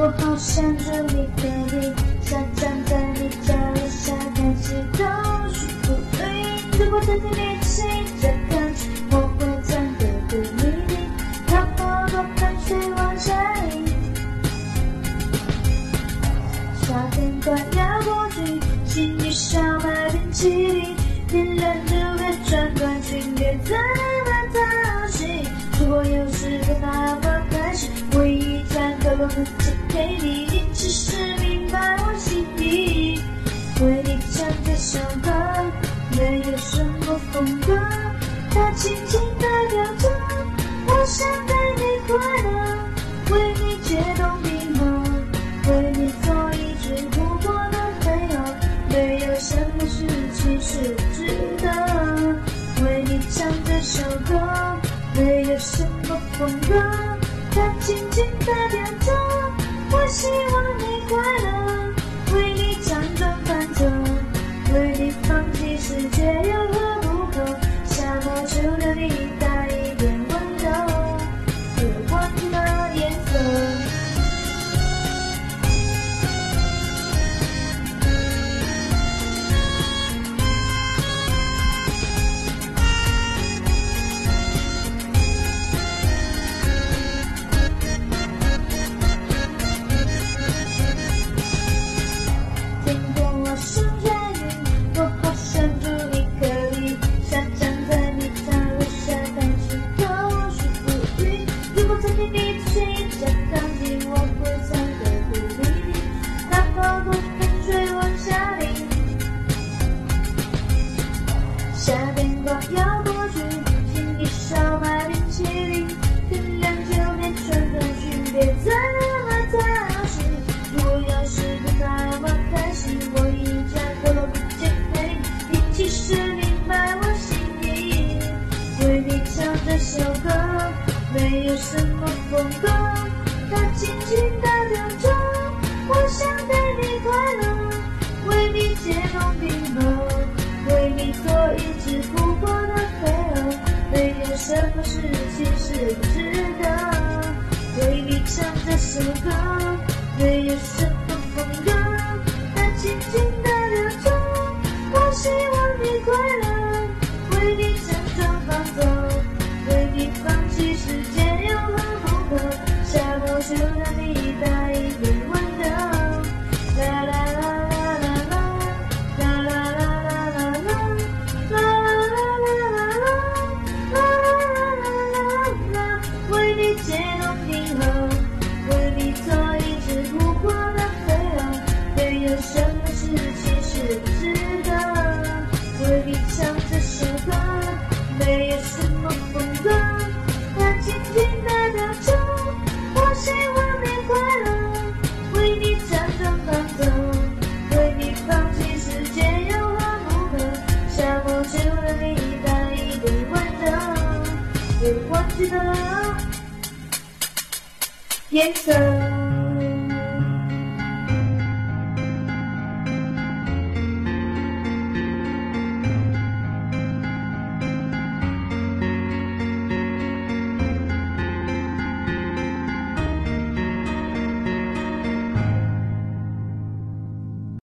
我好想住你可以想站在你家楼下看夕阳，舒服对。如果在你面前这感情，我会真的对你听，那么多汗水往下淋。夏天快要过去，请你少买冰淇淋，天冷就别穿短裙，别再买套戏。如果有时候那么开心，我一张高楼借给你，你只是明白我心意。为你唱这首歌，没有什么风格，它轻轻代表着我想带你快乐，为你解冻冰河，为你做一只不过的飞蛾，没有什么事情是不值得。为你唱这首歌，没有什么风格，它轻轻代表着我希望你快乐，夏天快要过去，请你少买冰淇淋，天凉就别穿短裙，别再买套戏。如果要是不那么开心，我一家可乐不借给你，你其实明白我心意。为你唱这首歌，没有什么风格，它轻轻代什么事情是值得。为你唱这首歌，没有什么 It was it Yes, sir.